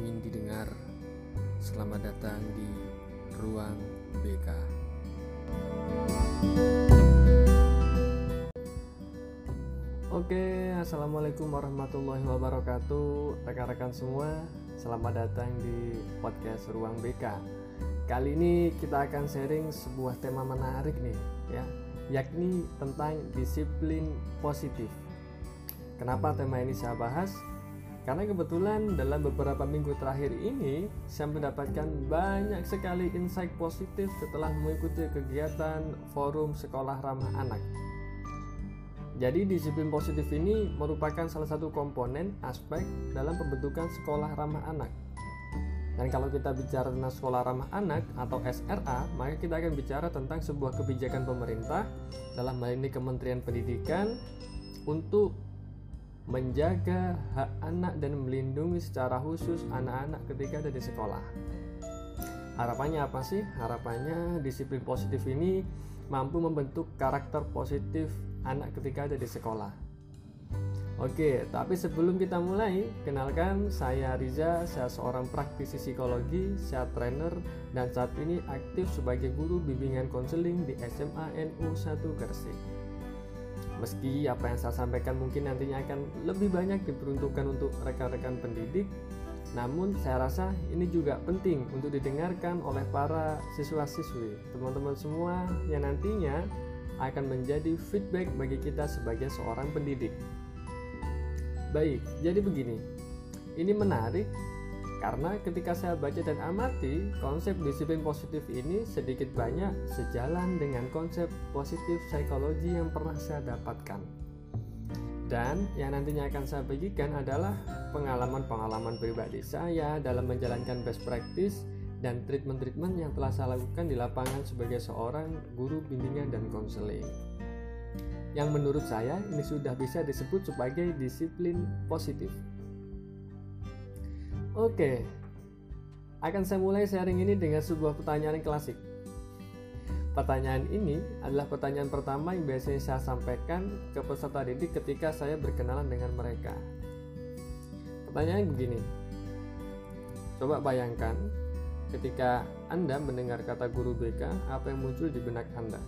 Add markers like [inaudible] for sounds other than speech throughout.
ingin didengar, selamat datang di Ruang BK. Oke, assalamualaikum warahmatullahi wabarakatuh, rekan-rekan semua. Selamat datang di podcast Ruang BK. Kali ini kita akan sharing sebuah tema menarik nih, ya, yakni tentang disiplin positif. Kenapa tema ini saya bahas? Karena kebetulan dalam beberapa minggu terakhir ini saya mendapatkan banyak sekali insight positif setelah mengikuti kegiatan forum sekolah ramah anak. Jadi disiplin positif ini merupakan salah satu komponen aspek dalam pembentukan sekolah ramah anak. Dan kalau kita bicara tentang sekolah ramah anak atau SRA, maka kita akan bicara tentang sebuah kebijakan pemerintah dalam hal ini Kementerian Pendidikan untuk menjaga hak anak dan melindungi secara khusus anak-anak ketika ada di sekolah. Harapannya apa sih? Harapannya disiplin positif ini mampu membentuk karakter positif anak ketika ada di sekolah. Oke, tapi sebelum kita mulai, kenalkan saya Riza, saya seorang praktisi psikologi, saya trainer, dan saat ini aktif sebagai guru bimbingan konseling di SMA NU 1 Gresik. Meski apa yang saya sampaikan mungkin nantinya akan lebih banyak diperuntukkan untuk rekan-rekan pendidik, namun saya rasa ini juga penting untuk didengarkan oleh para siswa-siswi, teman-teman semua yang nantinya akan menjadi feedback bagi kita sebagai seorang pendidik. Baik, jadi begini. Ini menarik karena ketika saya baca dan amati, konsep disiplin positif ini sedikit banyak sejalan dengan konsep positif psikologi yang pernah saya dapatkan. Dan yang nantinya akan saya bagikan adalah pengalaman-pengalaman pribadi saya dalam menjalankan best practice dan treatment-treatment yang telah saya lakukan di lapangan sebagai seorang guru bimbingan dan konseling. Yang menurut saya ini sudah bisa disebut sebagai disiplin positif. Oke, akan saya mulai sharing ini dengan sebuah pertanyaan klasik. Pertanyaan ini adalah pertanyaan pertama yang biasanya saya sampaikan ke peserta didik ketika saya berkenalan dengan mereka. Pertanyaan begini, coba bayangkan ketika Anda mendengar kata guru BK, apa yang muncul di benak Anda?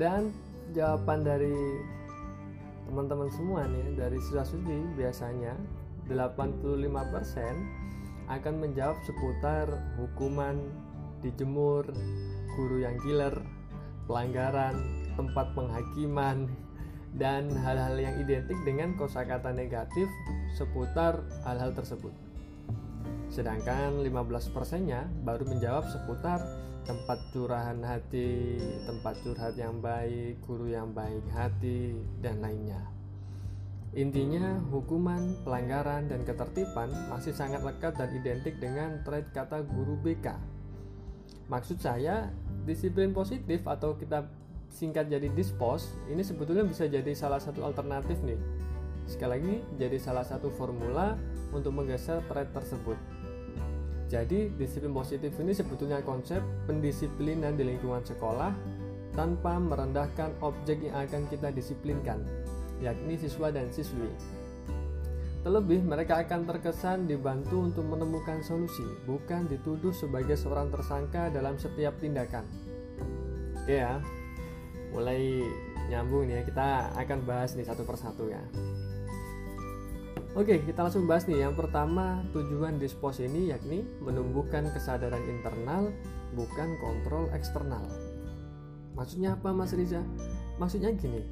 Dan jawaban dari teman-teman semua nih dari siswa-siswi biasanya 85% akan menjawab seputar hukuman, dijemur, guru yang killer, pelanggaran, tempat penghakiman, dan hal-hal yang identik dengan kosakata negatif seputar hal-hal tersebut. Sedangkan 15%-nya baru menjawab seputar tempat curahan hati, tempat curhat yang baik, guru yang baik hati, dan lainnya. Intinya, hukuman, pelanggaran, dan ketertiban masih sangat lekat dan identik dengan trait kata guru BK. Maksud saya, disiplin positif atau kita singkat jadi dispos, ini sebetulnya bisa jadi salah satu alternatif nih. Sekali lagi, jadi salah satu formula untuk menggeser trait tersebut. Jadi, disiplin positif ini sebetulnya konsep pendisiplinan di lingkungan sekolah tanpa merendahkan objek yang akan kita disiplinkan yakni siswa dan siswi. Terlebih, mereka akan terkesan dibantu untuk menemukan solusi, bukan dituduh sebagai seorang tersangka dalam setiap tindakan. Oke ya, mulai nyambung nih ya, kita akan bahas nih satu persatu ya. Oke, kita langsung bahas nih. Yang pertama, tujuan dispos ini yakni menumbuhkan kesadaran internal, bukan kontrol eksternal. Maksudnya apa, Mas Riza? Maksudnya gini,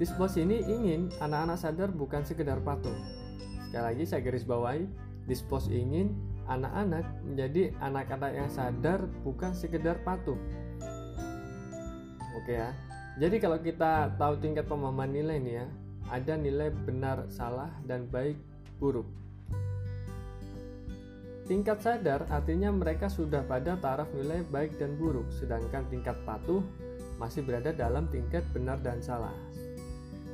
Dispos ini ingin anak-anak sadar bukan sekedar patuh. Sekali lagi saya garis bawahi, Dispos ingin anak-anak menjadi anak-anak yang sadar bukan sekedar patuh. Oke ya. Jadi kalau kita tahu tingkat pemahaman nilai nih ya, ada nilai benar, salah, dan baik, buruk. Tingkat sadar artinya mereka sudah pada taraf nilai baik dan buruk, sedangkan tingkat patuh masih berada dalam tingkat benar dan salah.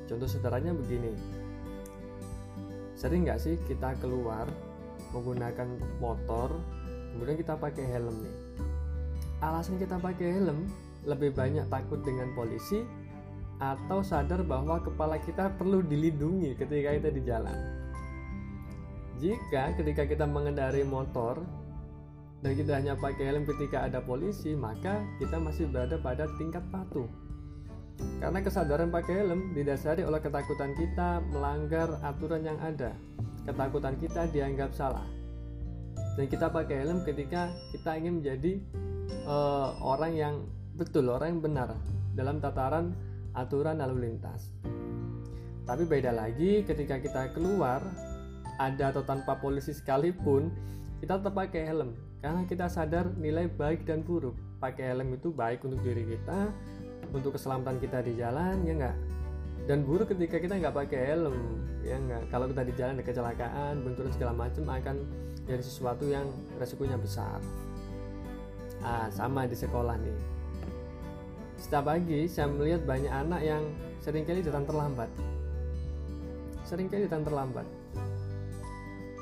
Contoh sederhananya begini. Sering nggak sih kita keluar menggunakan motor, kemudian kita pakai helm nih. Alasan kita pakai helm lebih banyak takut dengan polisi atau sadar bahwa kepala kita perlu dilindungi ketika kita di jalan. jika ketika kita mengendari motor dan kita hanya pakai helm ketika ada polisi, maka kita masih berada pada tingkat patuh. Karena kesadaran pakai helm didasari oleh ketakutan kita melanggar aturan yang ada. Ketakutan kita dianggap salah. Dan kita pakai helm ketika kita ingin menjadi uh, orang yang betul, orang yang benar dalam tataran aturan lalu lintas. Tapi beda lagi ketika kita keluar ada atau tanpa polisi sekalipun, kita tetap pakai helm karena kita sadar nilai baik dan buruk. Pakai helm itu baik untuk diri kita, untuk keselamatan kita di jalan, ya enggak? Dan buruk ketika kita nggak pakai helm, ya enggak? Kalau kita di jalan ada kecelakaan, benturan segala macam akan jadi sesuatu yang resikonya besar. Ah, sama di sekolah nih. Setiap pagi saya melihat banyak anak yang sering kali datang terlambat. Seringkali datang terlambat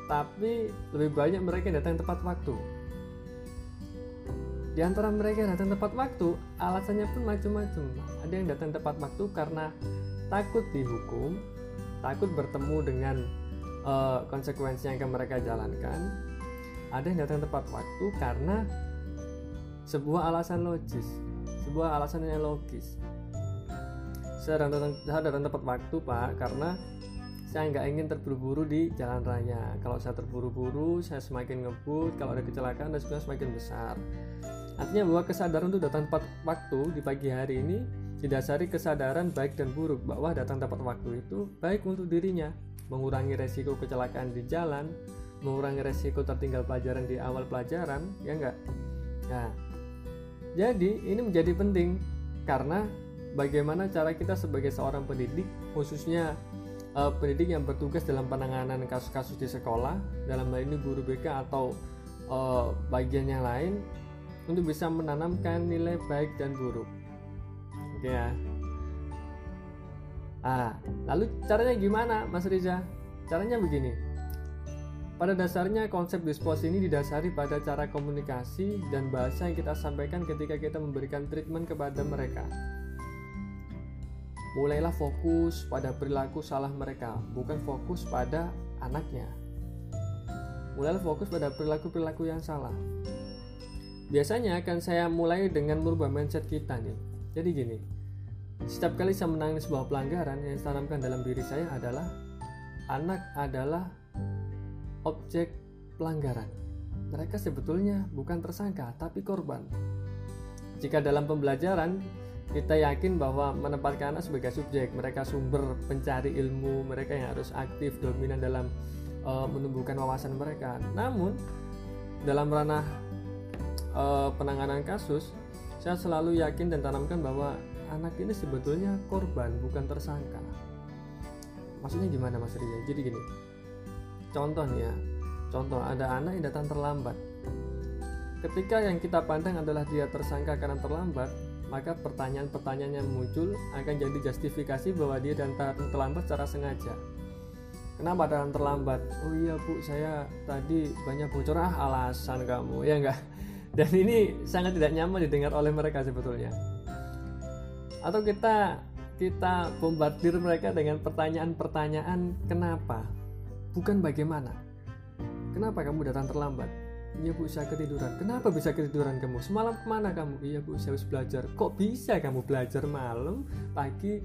tapi lebih banyak mereka datang tepat waktu. Di antara mereka yang datang tepat waktu, alasannya pun macam-macam. Ada yang datang tepat waktu karena takut dihukum, takut bertemu dengan uh, konsekuensi yang akan mereka jalankan. Ada yang datang tepat waktu karena sebuah alasan logis, sebuah alasan yang logis. Saya datang, saya datang tepat waktu, Pak, karena saya nggak ingin terburu-buru di jalan raya kalau saya terburu-buru saya semakin ngebut kalau ada kecelakaan resikonya semakin besar artinya bahwa kesadaran untuk datang tepat waktu di pagi hari ini didasari kesadaran baik dan buruk bahwa datang tepat waktu itu baik untuk dirinya. Mengurangi resiko kecelakaan di jalan mengurangi resiko tertinggal pelajaran di awal pelajaran ya enggak? Nah jadi ini menjadi penting karena bagaimana cara kita sebagai seorang pendidik khususnya uh, pendidik yang bertugas dalam penanganan kasus-kasus di sekolah dalam hal ini guru BK atau uh, bagian yang lain untuk bisa menanamkan nilai baik dan buruk. Oke ya. Ah lalu caranya gimana Mas Riza? Caranya begini. Pada dasarnya konsep dispos ini didasari pada cara komunikasi dan bahasa yang kita sampaikan ketika kita memberikan treatment kepada mereka. Mulailah fokus pada perilaku salah mereka, bukan fokus pada anaknya. Mulailah fokus pada perilaku-perilaku yang salah. Biasanya akan saya mulai dengan merubah mindset kita nih. Jadi gini, setiap kali saya menangani sebuah pelanggaran yang saya tanamkan dalam diri saya adalah anak adalah objek pelanggaran. Mereka sebetulnya bukan tersangka, tapi korban. Jika dalam pembelajaran kita yakin bahwa menempatkan anak sebagai subjek mereka sumber pencari ilmu mereka yang harus aktif dominan dalam uh, menumbuhkan wawasan mereka namun dalam ranah uh, penanganan kasus saya selalu yakin dan tanamkan bahwa anak ini sebetulnya korban bukan tersangka maksudnya gimana mas Ria jadi gini contoh nih ya contoh ada anak yang datang terlambat ketika yang kita pandang adalah dia tersangka karena terlambat maka pertanyaan-pertanyaan yang muncul akan jadi justifikasi bahwa dia dan terlambat secara sengaja. Kenapa datang terlambat? Oh iya bu, saya tadi banyak bocor ah alasan kamu ya enggak. Dan ini sangat tidak nyaman didengar oleh mereka sebetulnya. Atau kita kita bombardir mereka dengan pertanyaan-pertanyaan kenapa, bukan bagaimana. Kenapa kamu datang terlambat? Iya bu saya ketiduran Kenapa bisa ketiduran kamu? Semalam ke mana kamu? Iya bu saya harus belajar Kok bisa kamu belajar malam Pagi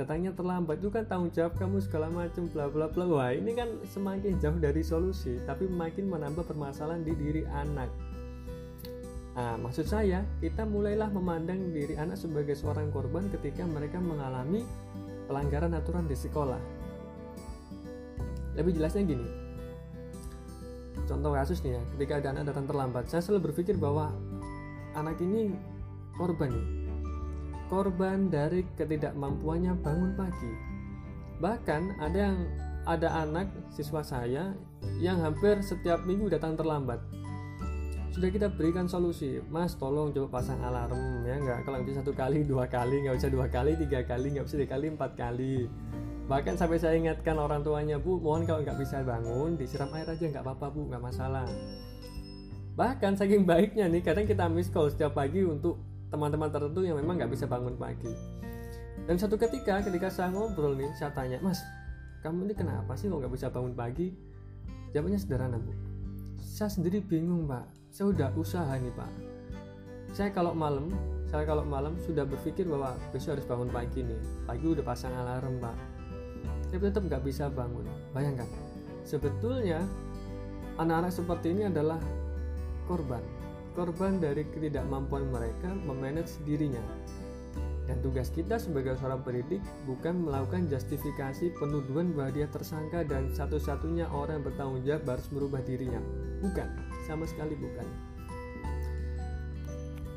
datangnya terlambat itu kan tanggung jawab kamu segala macam bla bla bla wah ini kan semakin jauh dari solusi tapi makin menambah permasalahan di diri anak nah maksud saya kita mulailah memandang diri anak sebagai seorang korban ketika mereka mengalami pelanggaran aturan di sekolah. Lebih jelasnya gini. Contoh kasus nih ya ketika ada anak datang terlambat saya selalu berpikir bahwa anak ini korban. Nih korban dari ketidakmampuannya bangun pagi. Bahkan ada yang ada anak siswa saya yang hampir setiap minggu datang terlambat sudah kita berikan solusi. Mas tolong coba pasang alarm ya nggak? Kalau bisa satu kali dua kali nggak bisa dua kali tiga kali nggak bisa tiga kali empat kali. Bahkan sampai saya ingatkan orang tuanya bu mohon kalau nggak bisa bangun disiram air aja nggak apa-apa bu nggak masalah. Bahkan saking baiknya nih kadang kita miss call setiap pagi untuk teman-teman tertentu yang memang nggak bisa bangun pagi. Dan satu ketika ketika saya ngobrol nih saya tanya mas kamu ini kenapa sih kok nggak bisa bangun pagi? Jawabannya sederhana bu. Saya sendiri bingung pak saya udah usaha nih pak. Saya kalau malam saya kalau malam sudah berpikir bahwa besok harus bangun pagi nih. Pagi udah pasang alarm pak. Tapi tetap nggak bisa bangun. Bayangkan sebetulnya anak-anak seperti ini adalah korban. Korban dari ketidakmampuan mereka memanage dirinya. Dan tugas kita sebagai seorang pendidik bukan melakukan justifikasi penuduhan bahwa dia tersangka dan satu-satunya orang yang bertanggung jawab harus merubah dirinya. Bukan, sama sekali bukan.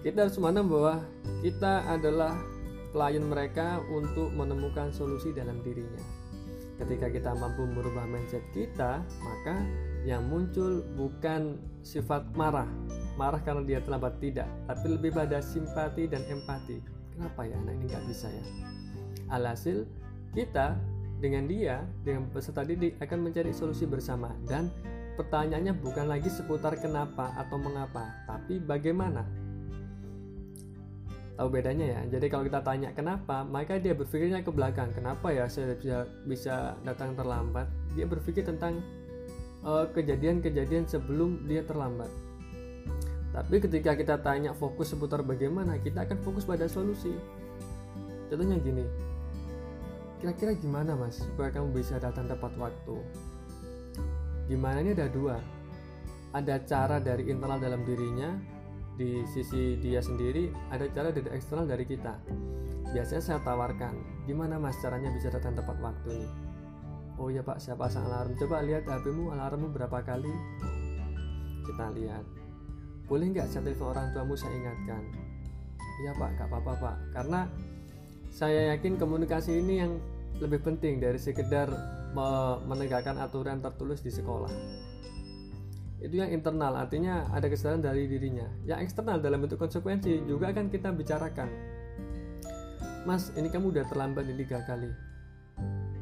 Kita harus memandang bahwa kita adalah klien mereka untuk menemukan solusi dalam dirinya. Ketika kita mampu merubah mindset kita, maka yang muncul bukan sifat marah, marah karena dia terlambat tidak, tapi lebih pada simpati dan empati kenapa ya anak ini nggak bisa ya alhasil kita dengan dia dengan peserta didik akan mencari solusi bersama dan pertanyaannya bukan lagi seputar kenapa atau mengapa tapi bagaimana? Tahu bedanya ya? Jadi kalau kita tanya kenapa maka dia berpikirnya ke belakang. Kenapa ya saya bisa bisa datang terlambat? Dia berpikir tentang eh, kejadian-kejadian uh, sebelum dia terlambat. Tapi ketika kita tanya fokus seputar bagaimana, kita akan fokus pada solusi. Contohnya gini, kira-kira gimana mas supaya kamu bisa datang tepat waktu? Gimana ini ada dua, ada cara dari internal dalam dirinya, di sisi dia sendiri, ada cara dari eksternal dari kita. Biasanya saya tawarkan, gimana mas caranya bisa datang tepat waktu nih? Oh ya pak, saya pasang alarm. Coba lihat HPmu, alarmmu berapa kali? Kita lihat boleh nggak saya telepon orang tuamu saya ingatkan iya pak nggak apa-apa pak karena saya yakin komunikasi ini yang lebih penting dari sekedar menegakkan aturan tertulis di sekolah. Itu yang internal artinya ada kesadaran dari dirinya. Yang eksternal dalam bentuk konsekuensi juga akan kita bicarakan. Mas ini kamu udah terlambat di tiga kali.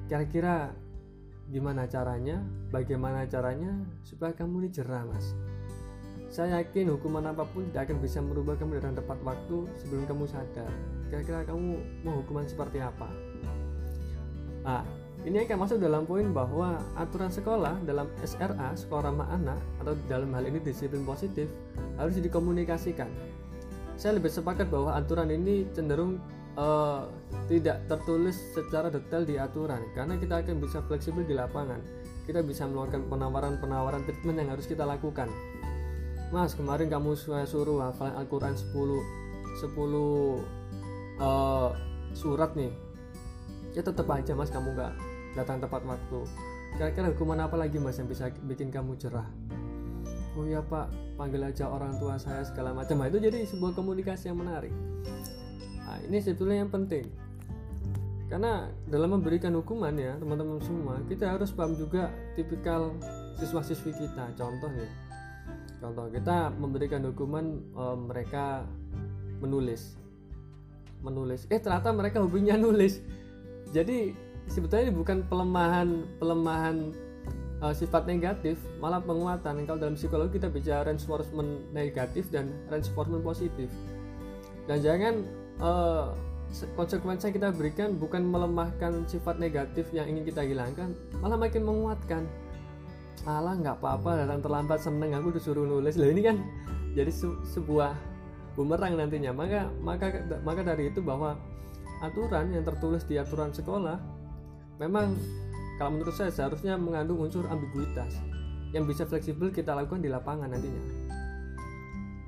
Kira-kira gimana caranya? Bagaimana caranya supaya kamu ini jerah mas? Saya yakin hukuman apa pun tidak akan bisa merubah kamu dalam tepat waktu sebelum kamu sadar. Kira-kira kamu mau hukuman seperti apa? Nah, ini akan masuk dalam poin bahwa aturan sekolah dalam SRA, sekolah ramah anak, atau dalam hal ini disiplin positif, harus dikomunikasikan. Saya lebih sepakat bahwa aturan ini cenderung uh, tidak tertulis secara detail di aturan, karena kita akan bisa fleksibel di lapangan. Kita bisa melakukan penawaran-penawaran treatment yang harus kita lakukan Mas kemarin kamu saya suruh hafal Al-Quran 10 10 uh, surat nih ya tetap aja mas. Kamu nggak datang tepat waktu. Kira-kira hukuman apa lagi mas yang bisa bikin kamu cerah oh ya pak. Panggil aja orang tua saya segala macam. Nah, itu jadi sebuah komunikasi yang menarik. Nah, ini sebetulnya yang penting. Karena dalam memberikan hukuman ya teman-teman semua kita harus paham juga tipikal siswa-siswi kita. Contoh nih. Contoh kita memberikan dokumen uh, mereka menulis. Menulis. Eh ternyata mereka hobinya nulis jadi sebetulnya ini bukan pelemahan pelemahan uh, sifat negatif malah penguatan. Kalau dalam psikologi kita bicara reinforcement negatif dan reinforcement positif. Dan jangan uh, konsekuensi yang kita berikan bukan melemahkan sifat negatif yang ingin kita hilangkan malah makin menguatkan. Alah nggak apa-apa datang terlambat seneng aku disuruh nulis. Loh ini kan jadi se sebuah bumerang nantinya. Maka maka maka dari itu bahwa aturan yang tertulis di aturan sekolah memang kalau menurut saya seharusnya mengandung unsur ambiguitas yang bisa fleksibel kita lakukan di lapangan nantinya.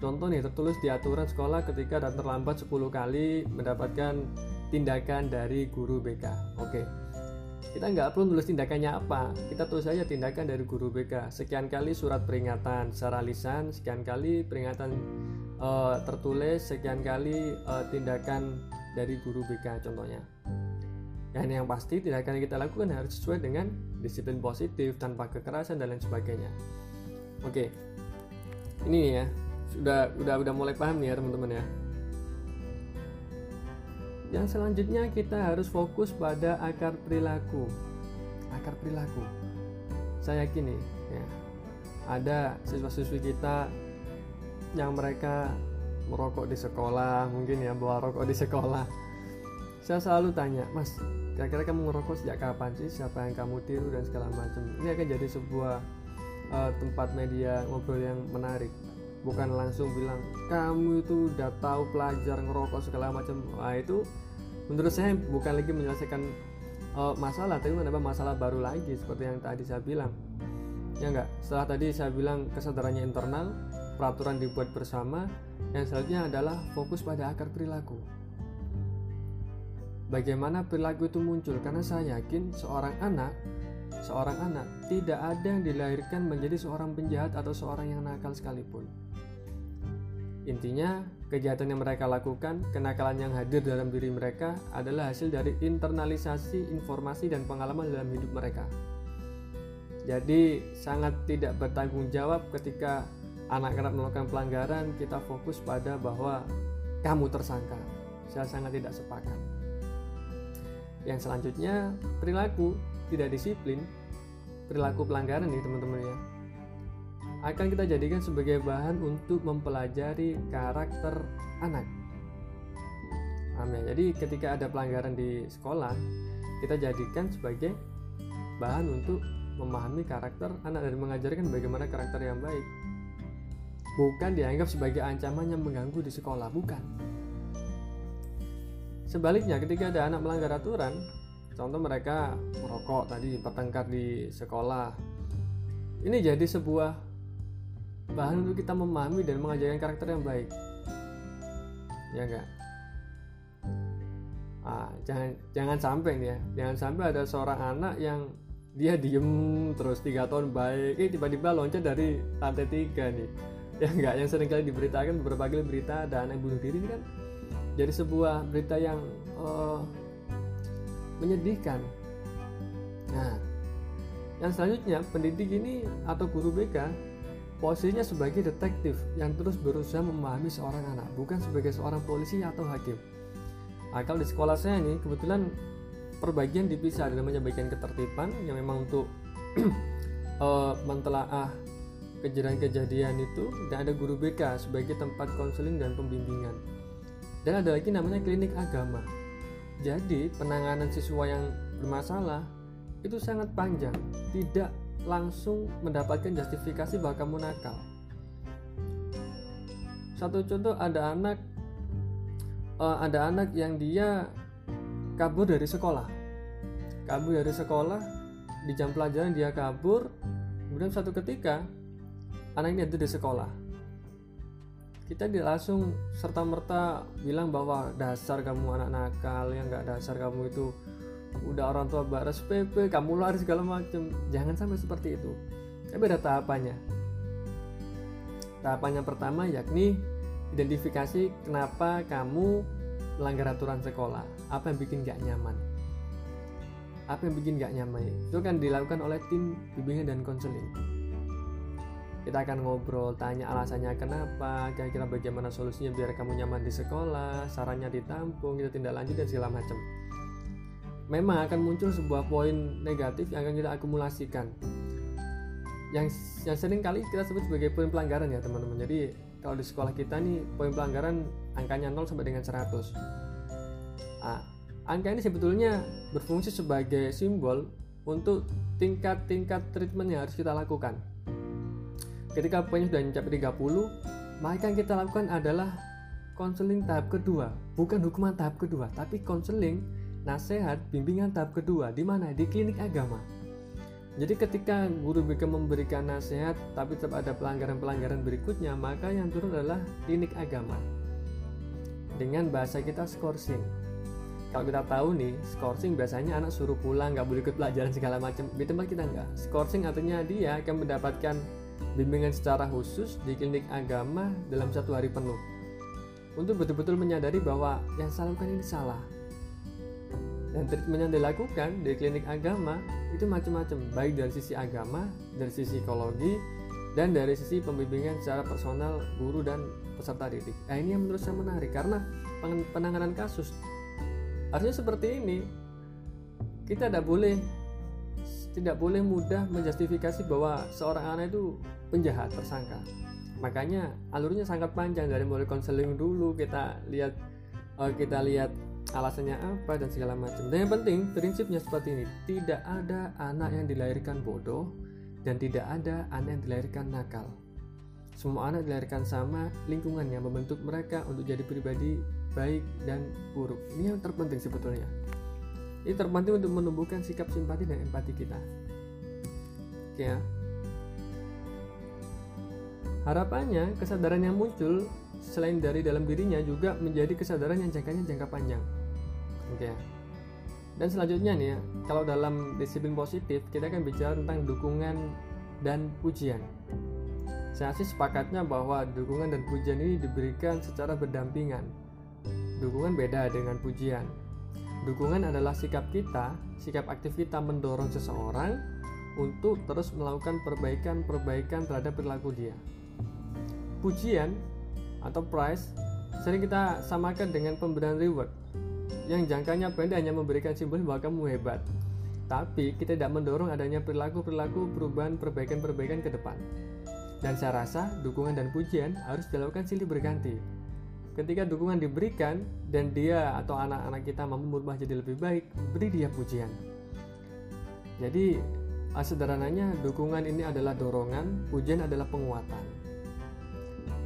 Contoh nih tertulis di aturan sekolah ketika datang terlambat 10 kali mendapatkan tindakan dari guru BK oke kita nggak perlu nulis tindakannya apa kita tulis saja tindakan dari guru BK sekian kali surat peringatan secara lisan sekian kali peringatan uh, tertulis sekian kali uh, tindakan dari guru BK contohnya dan yang pasti tindakan yang kita lakukan harus sesuai dengan disiplin positif tanpa kekerasan dan lain sebagainya oke ini ya sudah udah udah mulai paham nih ya teman-teman ya yang selanjutnya kita harus fokus pada akar perilaku. Akar perilaku. Saya yakin nih, ya, ada siswa-siswi kita yang mereka merokok di sekolah, mungkin ya bawa rokok di sekolah. Saya selalu tanya, Mas, kira-kira kamu ngerokok sejak kapan sih? Siapa yang kamu tiru dan segala macam. Ini akan jadi sebuah uh, tempat media ngobrol yang menarik bukan langsung bilang kamu itu udah tahu pelajar ngerokok segala macam nah itu menurut saya bukan lagi menyelesaikan uh, masalah tapi menambah masalah baru lagi seperti yang tadi saya bilang ya enggak setelah tadi saya bilang kesadarannya internal peraturan dibuat bersama yang selanjutnya adalah fokus pada akar perilaku bagaimana perilaku itu muncul karena saya yakin seorang anak seorang anak tidak ada yang dilahirkan menjadi seorang penjahat atau seorang yang nakal sekalipun. Intinya, kejahatan yang mereka lakukan, kenakalan yang hadir dalam diri mereka adalah hasil dari internalisasi informasi dan pengalaman dalam hidup mereka. Jadi, sangat tidak bertanggung jawab ketika anak-anak melakukan pelanggaran, kita fokus pada bahwa kamu tersangka. Saya sangat tidak sepakat. Yang selanjutnya, perilaku tidak disiplin, perilaku pelanggaran nih teman-teman ya, akan kita jadikan sebagai bahan untuk mempelajari karakter anak. Amin. Jadi ketika ada pelanggaran di sekolah, kita jadikan sebagai bahan untuk memahami karakter anak dan mengajarkan bagaimana karakter yang baik. Bukan dianggap sebagai ancaman yang mengganggu di sekolah, bukan. Sebaliknya, ketika ada anak melanggar aturan, contoh mereka merokok tadi bertengkar di sekolah ini jadi sebuah bahan untuk kita memahami dan mengajarkan karakter yang baik. Ya enggak? Ah, jangan jangan sampai nih ya jangan sampai ada seorang anak yang dia diem terus tiga tahun baik eh tiba-tiba loncat dari lantai tiga nih ya enggak yang sering kali diberitakan beberapa kali berita ada anak bunuh diri ini kan jadi sebuah berita yang uh, menyedihkan. Nah, yang selanjutnya pendidik ini atau guru BK posisinya sebagai detektif yang terus berusaha memahami seorang anak, bukan sebagai seorang polisi atau hakim. Nah, kalau di sekolah saya ini kebetulan perbagian dipisah ada namanya bagian ketertiban yang memang untuk uh, [clears throat] mentelaah kejadian-kejadian itu dan ada guru BK sebagai tempat konseling dan pembimbingan. Dan ada lagi namanya klinik agama jadi penanganan siswa yang bermasalah itu sangat panjang, tidak langsung mendapatkan justifikasi bahwa kamu nakal. Satu contoh ada anak uh, ada anak yang dia kabur dari sekolah. Kabur dari sekolah di jam pelajaran dia kabur. Kemudian satu ketika anak ini ada di sekolah. Kita tidak langsung serta merta bilang bahwa dasar kamu anak nakal yang nggak dasar kamu itu udah orang tua baras PP kamu lari segala macam jangan sampai seperti itu. Tapi ada tahapannya. Tahapan yang pertama yakni identifikasi kenapa kamu melanggar aturan sekolah. Apa yang bikin gak nyaman? Apa yang bikin gak nyaman? Itu kan dilakukan oleh tim bimbingan dan konseling kita akan ngobrol tanya alasannya kenapa kira-kira bagaimana solusinya biar kamu nyaman di sekolah sarannya ditampung kita tindak lanjut dan segala macam. Memang akan muncul sebuah poin negatif yang akan kita akumulasikan. Yang yang sering kali kita sebut sebagai poin pelanggaran ya teman-teman. Jadi kalau di sekolah kita nih poin pelanggaran angkanya 0 sampai dengan 100 nah, angka ini sebetulnya berfungsi sebagai simbol untuk tingkat-tingkat treatment yang harus kita lakukan ketika poinnya sudah mencapai 30 maka yang kita lakukan adalah konseling tahap kedua. Bukan hukuman tahap kedua tapi konseling nasihat bimbingan tahap kedua di mana? Di klinik agama. Jadi ketika guru BK memberikan nasihat tapi tetap ada pelanggaran-pelanggaran berikutnya maka yang turun adalah klinik agama. Dengan bahasa kita skorsing. Kalau kita tahu nih skorsing biasanya anak suruh pulang nggak boleh ikut pelajaran segala macam. Di tempat kita nggak. Skorsing artinya dia akan mendapatkan bimbingan secara khusus di klinik agama dalam satu hari penuh. Untuk betul-betul menyadari bahwa yang saya lakukan ini salah. Dan treatment yang dilakukan di klinik agama itu macam-macam baik dari sisi agama dari sisi psikologi dan dari sisi pembimbingan secara personal guru dan peserta didik. Nah ini yang menurut saya menarik karena penanganan kasus. Harusnya seperti ini. Kita tidak boleh tidak boleh mudah menjustifikasi bahwa seorang anak itu penjahat tersangka makanya alurnya sangat panjang dari mulai konseling dulu kita lihat uh, kita lihat alasannya apa dan segala macam dan yang penting prinsipnya seperti ini tidak ada anak yang dilahirkan bodoh dan tidak ada anak yang dilahirkan nakal. Semua anak dilahirkan sama, lingkungan yang membentuk mereka untuk jadi pribadi baik dan buruk. Ini yang terpenting sebetulnya. Ini terpenting untuk menumbuhkan sikap simpati dan empati kita. Ya. Harapannya, kesadaran yang muncul selain dari dalam dirinya juga menjadi kesadaran yang jangkanya jangka panjang. Oke ya. Dan selanjutnya nih ya, kalau dalam disiplin positif kita akan bicara tentang dukungan dan pujian. Saya sih sepakatnya bahwa dukungan dan pujian ini diberikan secara berdampingan. Dukungan beda dengan pujian. Dukungan adalah sikap kita, sikap aktif kita mendorong seseorang untuk terus melakukan perbaikan-perbaikan terhadap perilaku dia. Pujian atau prize sering kita samakan dengan pemberian reward yang jangkanya pendek hanya memberikan simbol bahwa kamu hebat. Tapi kita tidak mendorong adanya perilaku-perilaku perubahan perbaikan-perbaikan ke depan. Dan saya rasa dukungan dan pujian harus dilakukan silih berganti. Ketika dukungan diberikan dan dia atau anak-anak kita mampu berubah jadi lebih baik, beri dia pujian. Jadi sederhananya dukungan ini adalah dorongan, pujian adalah penguatan.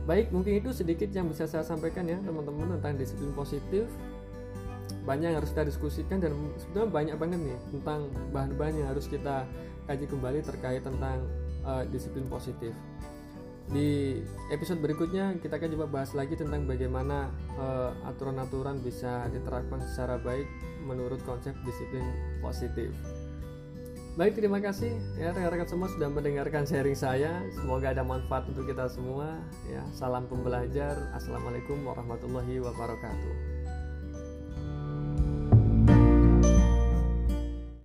Baik, mungkin itu sedikit yang bisa saya sampaikan ya teman-teman tentang disiplin positif banyak yang harus kita diskusikan dan sebenarnya banyak banget nih tentang bahan-bahan yang harus kita kaji kembali terkait tentang uh, disiplin positif. Di episode berikutnya kita akan coba bahas lagi tentang bagaimana uh, aturan-aturan bisa diterapkan secara baik menurut konsep disiplin positif. Baik, terima kasih ya rekan-rekan semua sudah mendengarkan sharing saya. Semoga ada manfaat untuk kita semua. Ya, salam pembelajar. Assalamualaikum warahmatullahi wabarakatuh.